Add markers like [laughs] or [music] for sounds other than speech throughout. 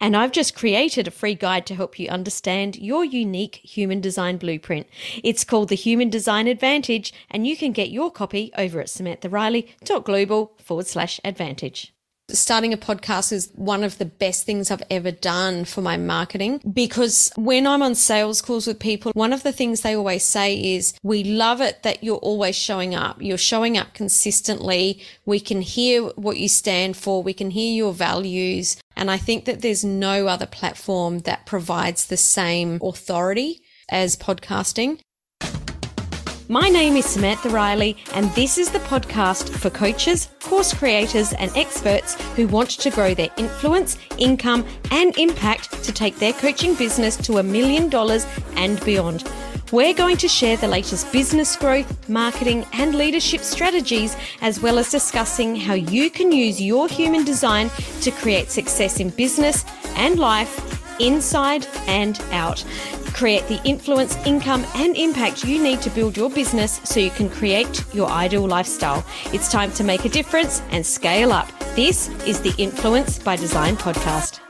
And I've just created a free guide to help you understand your unique human design blueprint. It's called the Human Design Advantage, and you can get your copy over at samanthariley.global forward slash advantage starting a podcast is one of the best things I've ever done for my marketing because when I'm on sales calls with people, one of the things they always say is, we love it that you're always showing up. You're showing up consistently. We can hear what you stand for. We can hear your values. And I think that there's no other platform that provides the same authority as podcasting. My name is Samantha Riley, and this is the podcast for coaches, course creators, and experts who want to grow their influence, income, and impact to take their coaching business to a million dollars and beyond. We're going to share the latest business growth, marketing, and leadership strategies, as well as discussing how you can use your human design to create success in business and life inside and out. Create the influence, income, and impact you need to build your business so you can create your ideal lifestyle. It's time to make a difference and scale up. This is the Influence by Design podcast.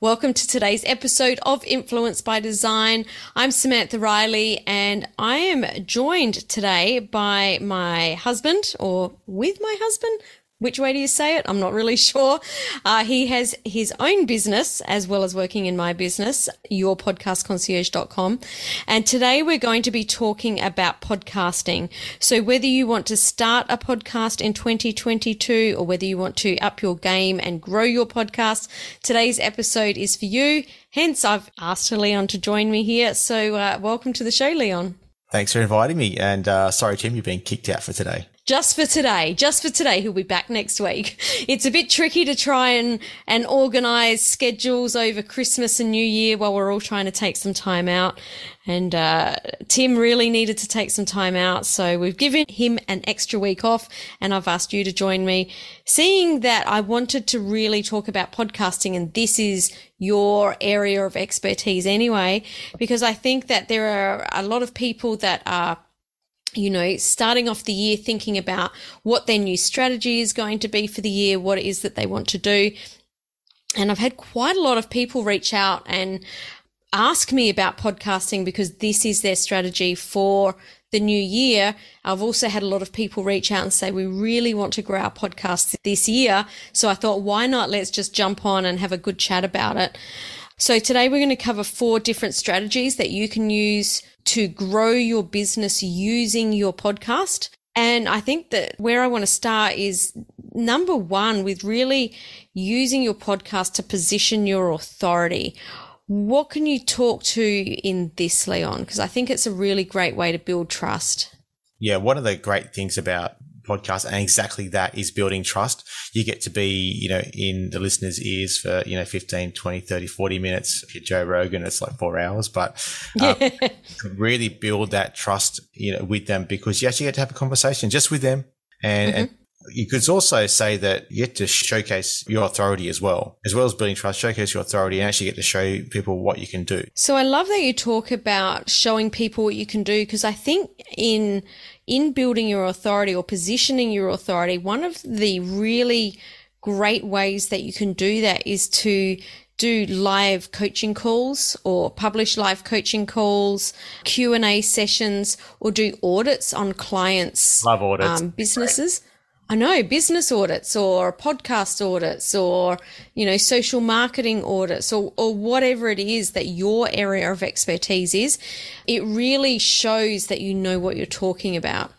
Welcome to today's episode of Influence by Design. I'm Samantha Riley and I am joined today by my husband or with my husband which way do you say it? I'm not really [laughs] sure. Uh, he has his own business as well as working in my business, yourpodcastconcierge.com. And today we're going to be talking about podcasting. So whether you want to start a podcast in 2022 or whether you want to up your game and grow your podcast, today's episode is for you. Hence, I've asked Leon to join me here. So uh, welcome to the show, Leon. Thanks for inviting me. And uh, sorry, Tim, you've been kicked out for today just for today, just for today, he'll be back next week. [laughs] It's a bit tricky to try and, and organize schedules over Christmas and New Year while we're all trying to take some time out. And, uh, Tim really needed to take some time out. So we've given him an extra week off and I've asked you to join me seeing that I wanted to really talk about podcasting and this is your area of expertise anyway, because I think that there are a lot of people that are you know, starting off the year thinking about what their new strategy is going to be for the year, what it is that they want to do. And I've had quite a lot of people reach out and ask me about podcasting because this is their strategy for the new year. I've also had a lot of people reach out and say, we really want to grow our podcast this year. So I thought, why not? Let's just jump on and have a good chat about it. So today we're going to cover four different strategies that you can use to grow your business using your podcast. And I think that where I want to start is number one with really using your podcast to position your authority. What can you talk to in this, Leon? Because I think it's a really great way to build trust. Yeah, one of the great things about podcast and exactly that is building trust. You get to be, you know, in the listener's ears for, you know, 15, 20, 30, 40 minutes. If you're Joe Rogan, it's like four hours, but [laughs] um, really build that trust, you know, with them because you actually get to have a conversation just with them and, mm-hmm. and you could also say that you get to showcase your authority as well, as well as building trust, showcase your authority and actually get to show people what you can do. So I love that you talk about showing people what you can do because I think in in building your authority or positioning your authority, one of the really great ways that you can do that is to do live coaching calls or publish live coaching calls, Q&A sessions or do audits on clients' Love audits. Um, businesses. I know business audits or podcast audits or, you know, social marketing audits or, or whatever it is that your area of expertise is. It really shows that you know what you're talking about.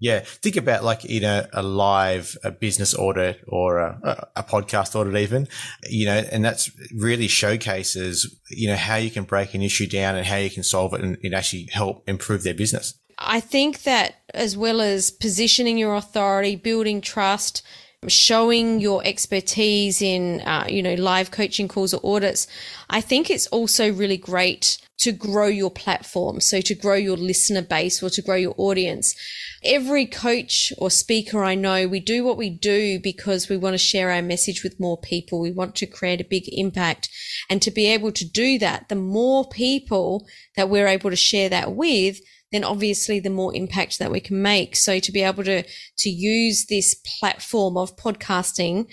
Yeah. Think about like, you know, a live a business audit or a, a podcast audit even, you know, and that's really showcases, you know, how you can break an issue down and how you can solve it and, and actually help improve their business. I think that as well as positioning your authority, building trust, showing your expertise in, uh, you know, live coaching calls or audits, I think it's also really great to grow your platform. So to grow your listener base or to grow your audience. Every coach or speaker I know, we do what we do because we want to share our message with more people. We want to create a big impact. And to be able to do that, the more people that we're able to share that with, then obviously the more impact that we can make. So to be able to, to use this platform of podcasting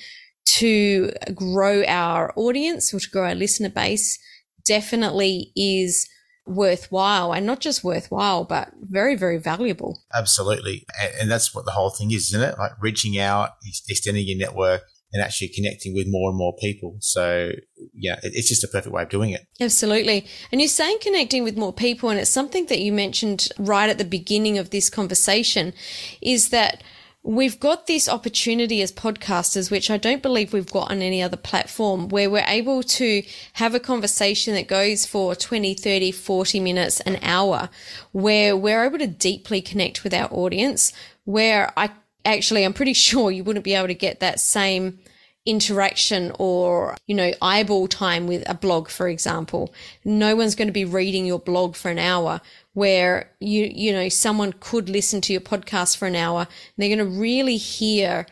to grow our audience or to grow our listener base definitely is worthwhile and not just worthwhile, but very, very valuable. Absolutely. And, and, that's what the whole thing is, isn't it? Like reaching out, extending your network and actually connecting with more and more people. So yeah, it, it's just a perfect way of doing it. Absolutely. And you're saying connecting with more people. And it's something that you mentioned right at the beginning of this conversation is that we've got this opportunity as podcasters, which I don't believe we've got on any other platform, where we're able to have a conversation that goes for 20, 30, 40 minutes, an hour, where we're able to deeply connect with our audience, where I actually, I'm pretty [laughs] sure you wouldn't be able to get that same interaction or, you know, eyeball time with a blog, for example. No one's going to be reading your blog for an hour where you, you know, someone could listen to your podcast for an hour they're going to really hear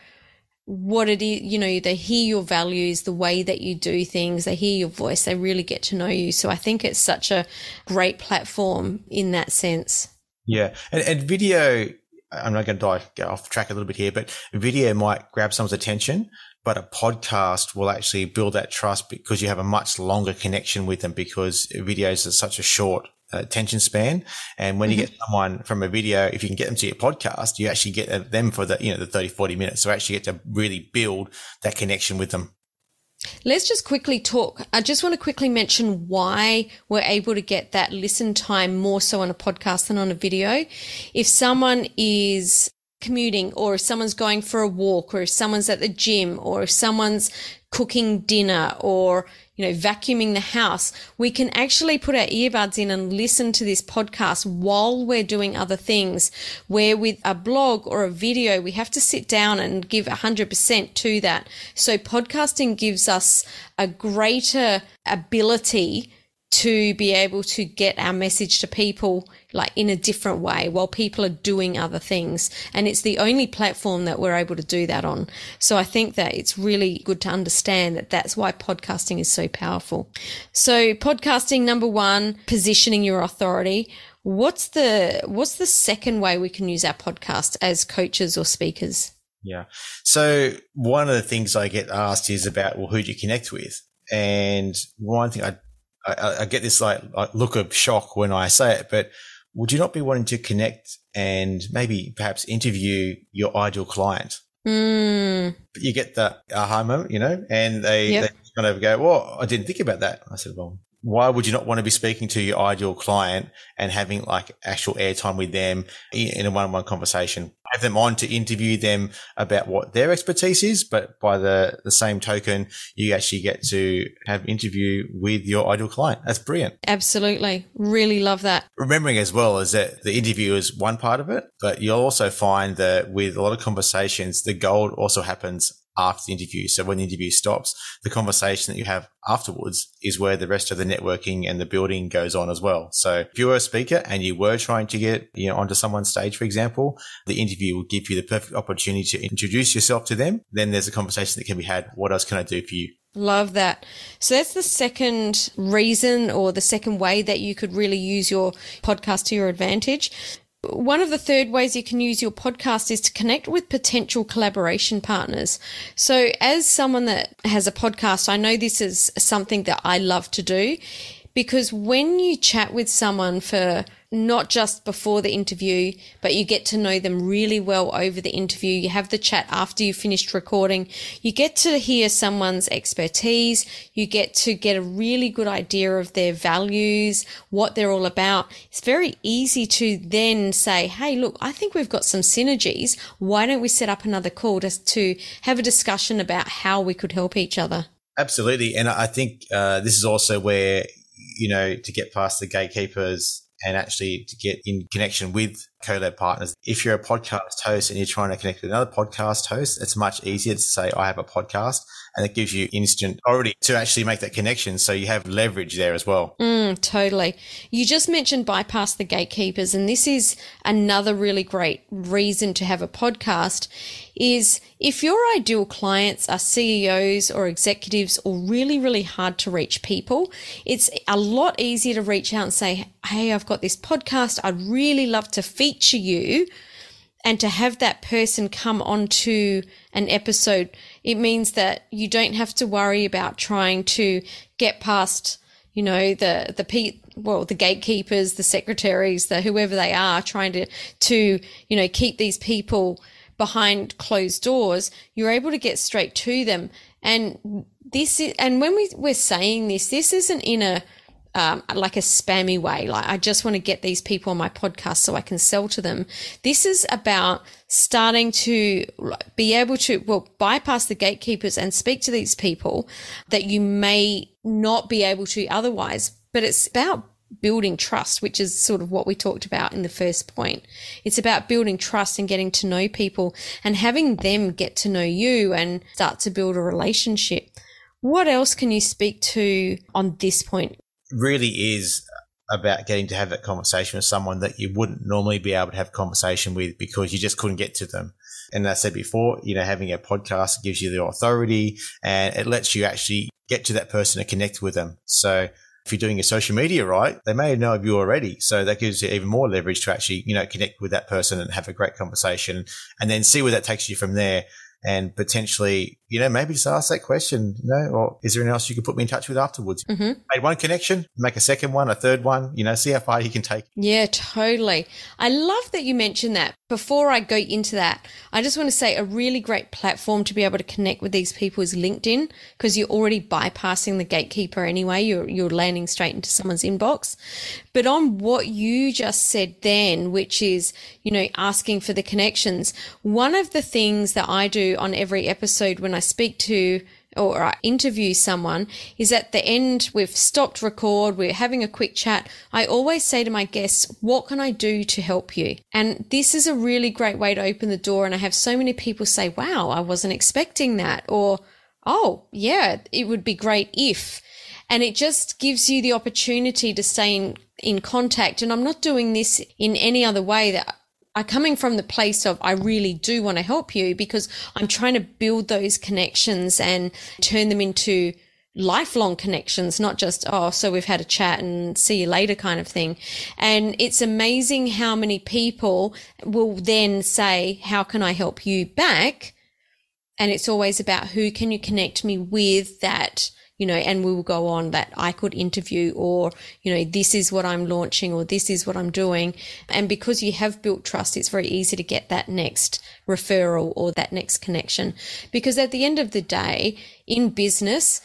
what it is, you know, they hear your values, the way that you do things, they hear your voice, they really get to know you. So I think it's such a great platform in that sense. Yeah. And, and video, I'm not going to dive, go off track a little bit here, but video might grab someone's attention, but a podcast will actually build that trust because you have a much longer connection with them because videos are such a short attention span. And when mm-hmm. you get someone from a video, if you can get them to your podcast, you actually get them for the, you know, the 30, 40 minutes. So actually get to really build that connection with them. Let's just quickly talk. I just want to quickly mention why we're able to get that listen time more so on a podcast than on a video. If someone is commuting or if someone's going for a walk or if someone's at the gym or if someone's cooking dinner or you know, vacuuming the house, we can actually put our earbuds in and listen to this podcast while we're doing other things. Where with a blog or a video, we have to sit down and give 100% to that. So podcasting gives us a greater ability to be able to get our message to people like in a different way while people are doing other things. And it's the only platform that we're able to do that on. So I think that it's really good to understand that that's why podcasting is so powerful. So podcasting number one, positioning your authority. What's the, what's the second way we can use our podcast as coaches or speakers? Yeah. So one of the things I get asked is about, well, who do you connect with? And one thing I I, I get this like, like, look of shock when I say it, but would you not be wanting to connect and maybe perhaps interview your ideal client? Mm. You get the aha moment, you know, and they, yep. they kind of go, well, I didn't think about that. I said, well, why would you not want to be speaking to your ideal client and having like actual airtime with them in a one-on-one conversation? Have them on to interview them about what their expertise is, but by the, the same token, you actually get to have interview with your ideal client. That's brilliant. Absolutely. Really love that. Remembering as well is that the interview is one part of it, but you'll also find that with a lot of conversations, the gold also happens after the interview. So when the interview stops, the conversation that you have afterwards is where the rest of the networking and the building goes on as well. So if you were a speaker and you were trying to get, you know, onto someone's stage, for example, the interview will give you the perfect opportunity to introduce yourself to them. Then there's a conversation that can be had. What else can I do for you? Love that. So that's the second reason or the second way that you could really use your podcast to your advantage. One of the third ways you can use your podcast is to connect with potential collaboration partners. So, as someone that has a podcast, I know this is something that I love to do because when you chat with someone for not just before the interview, but you get to know them really well over the interview. You have the chat after you finished recording. You get to hear someone's expertise. You get to get a really good idea of their values, what they're all about. It's very easy to then say, Hey, look, I think we've got some synergies. Why don't we set up another call just to have a discussion about how we could help each other? Absolutely. And I think uh, this is also where, you know, to get past the gatekeepers and actually to get in connection with collab partners. If you're a podcast host and you're trying to connect with another podcast host, it's much easier to say, I have a podcast and it gives you instant already to actually make that connection. So you have leverage there as well. Mm, totally. You just mentioned bypass the gatekeepers, and this is another really great reason to have a podcast is if your ideal clients are CEOs or executives or really, really hard to reach people, it's a lot easier to reach out and say, Hey, I've got this podcast. I'd really love to feature you and to have that person come onto an episode, it means that you don't have to worry about trying to get past, you know, the, the pe- well, the gatekeepers, the secretaries, the whoever they are trying to, to, you know, keep these people behind closed doors. You're able to get straight to them. And this is, and when we, we're saying this, this isn't in a, um, like a spammy way. Like, I just want to get these people on my podcast so I can sell to them. This is about starting to be able to, well, bypass the gatekeepers and speak to these people that you may not be able to otherwise. But it's about building trust, which is sort of what we talked about in the first point. It's about building trust and getting to know people and having them get to know you and start to build a relationship. What else can you speak to on this point? Really is about getting to have that conversation with someone that you wouldn't normally be able to have conversation with because you just couldn't get to them. And I said before, you know, having a podcast gives you the authority and it lets you actually get to that person and connect with them. So if you're doing your social media right, they may know of you already. So that gives you even more leverage to actually, you know, connect with that person and have a great conversation and then see where that takes you from there and potentially, you know, maybe just ask that question, you know, or is there anyone else you could put me in touch with afterwards? Mm-hmm. Made one connection, make a second one, a third one, you know, see how far you can take. Yeah, totally. I love that you mentioned that. Before I go into that, I just want to say a really great platform to be able to connect with these people is LinkedIn because you're already bypassing the gatekeeper anyway. You're, you're landing straight into someone's inbox. But on what you just said then, which is, you know, asking for the connections, one of the things that I do on every episode when I speak to or I interview someone is at the end, we've stopped record, we're having a quick chat. I always say to my guests, what can I do to help you? And this is a really great way to open the door. And I have so many people say, wow, I wasn't expecting that. Or, oh, yeah, it would be great if. And it just gives you the opportunity to stay in, in contact. And I'm not doing this in any other way that are coming from the place of I really do want to help you because I'm trying to build those connections and turn them into lifelong connections, not just, oh, so we've had a chat and see you later kind of thing. And it's amazing how many people will then say, how can I help you back? And it's always about who can you connect me with that you know, and we will go on that I could interview or, you know, this is what I'm launching or this is what I'm doing. And because you have built trust, it's very easy to get that next referral or that next connection. Because at the end of the day, in business,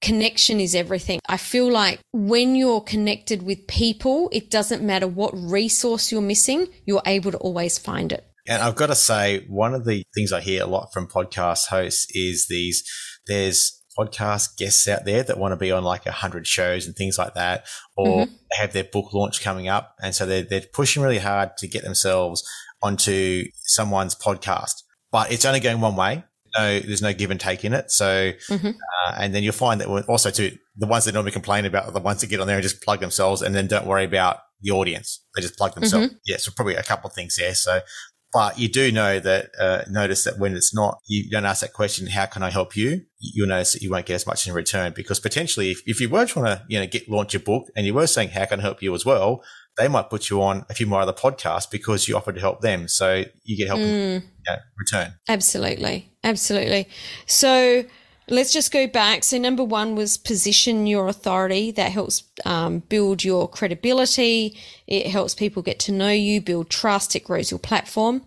connection is everything. I feel like when you're connected with people, it doesn't matter what resource you're missing, you're able to always find it. And I've got to say, one of the things I hear a lot from podcast hosts is these, there's podcast guests out there that want to be on like a hundred shows and things like that, or mm-hmm. they have their book launch coming up. And so they're, they're pushing really hard to get themselves onto someone's podcast, but it's only going one way. No, there's no give and take in it. So, mm-hmm. uh, and then you'll find that also too, the ones that normally complain about are the ones that get on there and just plug themselves and then don't worry about the audience. They just plug themselves. Mm-hmm. Yeah. So probably a couple of things there. So but you do know that, uh, notice that when it's not, you don't ask that question, how can I help you? You'll notice that you won't get as much in return because potentially if, if you were trying to, you know, get launch a book and you were saying, how can I help you as well? They might put you on a few more other podcasts because you offered to help them. So you get help mm. in you know, return. Absolutely. Absolutely. So, Let's just go back. So, number one was position your authority. That helps um, build your credibility. It helps people get to know you, build trust. It grows your platform.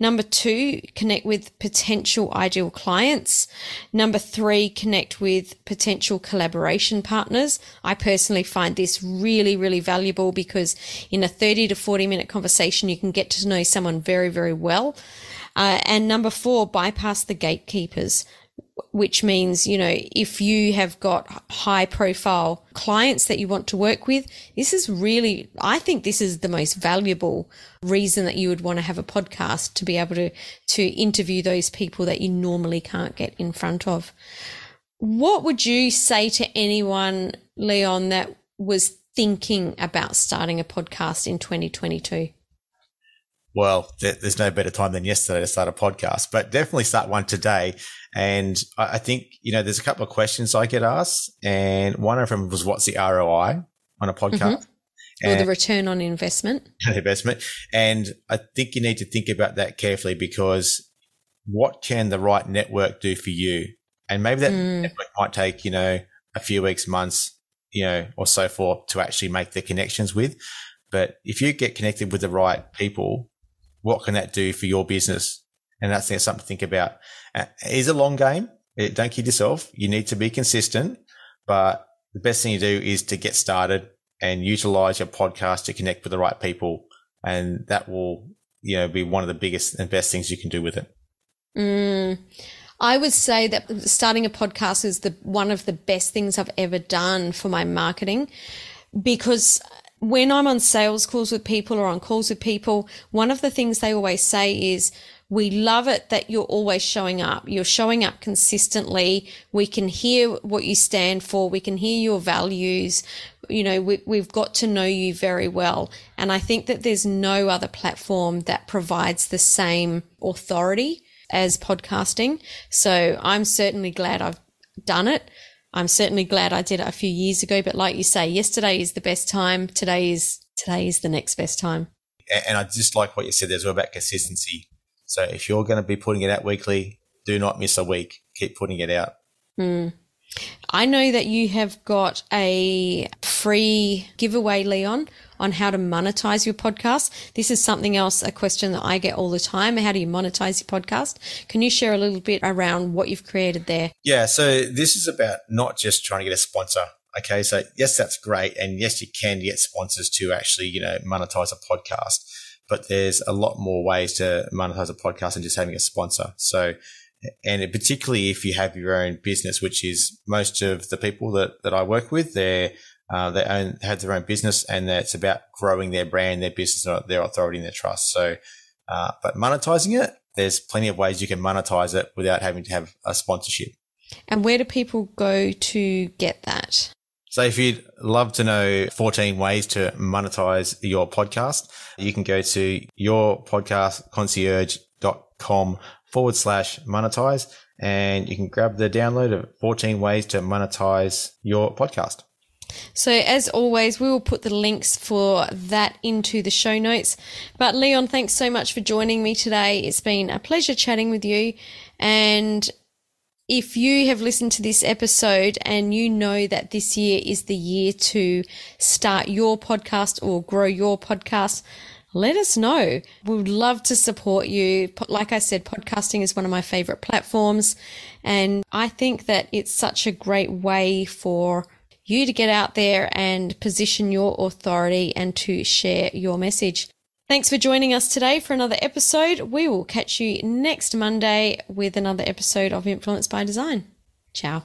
Number two, connect with potential ideal clients. Number three, connect with potential collaboration partners. I personally find this really, really valuable because in a 30 to 40 minute conversation, you can get to know someone very, very well. Uh, and number four, bypass the gatekeepers which means, you know, if you have got high profile clients that you want to work with, this is really, I think this is the most valuable reason that you would want to have a podcast to be able to, to interview those people that you normally can't get in front of. What would you say to anyone, Leon, that was thinking about starting a podcast in 2022? Well, there's no better time than yesterday to start a podcast, but definitely start one today. And I think, you know, there's a couple of questions I get asked. And one of them was, what's the ROI on a podcast? Mm-hmm. Or the return on investment. [laughs] investment. And I think you need to think about that carefully because what can the right network do for you? And maybe that mm. network might take, you know, a few weeks, months, you know, or so forth to actually make the connections with. But if you get connected with the right people, what can that do for your business? And that's something to think about. Uh, it is a long game. Don't kid yourself. You need to be consistent, but the best thing you do is to get started and utilize your podcast to connect with the right people. And that will, you know, be one of the biggest and best things you can do with it. Mm. I would say that starting a podcast is the one of the best things I've ever done for my marketing because when I'm on sales calls with people or on calls with people, one of the things they always say is, we love it that you're always showing up. You're showing up consistently. We can hear what you stand for. We can hear your values. You know, we, we've got to know you very well. And I think that there's no other platform that provides the same authority as podcasting. So I'm certainly glad I've done it. I'm certainly glad I did it a few years ago. But like you say, yesterday is the best time. Today is today is the next best time. And I just like what you said as well about consistency. So if you're going to be putting it out weekly, do not miss a week. Keep putting it out. Mm. I know that you have got a free giveaway, Leon, on how to monetize your podcast. This is something else, a question that I get all the time. How do you monetize your podcast? Can you share a little bit around what you've created there? Yeah. So this is about not just trying to get a sponsor. Okay. So yes, that's great. And yes, you can get sponsors to actually, you know, monetize a podcast, but there's a lot more ways to monetize a podcast than just having a sponsor. So and particularly if you have your own business, which is most of the people that, that I work with, they're, uh, they own, have their own business and it's about growing their brand, their business, their authority and their trust. So, uh, but monetizing it, there's plenty of ways you can monetize it without having to have a sponsorship. And where do people go to get that? So if you'd love to know 14 ways to monetize your podcast, you can go to yourpodcastconcierge.com forward slash monetize and you can grab the download of 14 ways to monetize your podcast. So, as always, we will put the links for that into the show notes. But, Leon, thanks so much for joining me today. It's been a pleasure chatting with you. And if you have listened to this episode and you know that this year is the year to start your podcast or grow your podcast, let us know. We would love to support you. Like I said, podcasting is one of my favorite platforms. And I think that it's such a great way for you to get out there and position your authority and to share your message. Thanks for joining us today for another episode. We will catch you next Monday with another episode of Influence by Design. Ciao.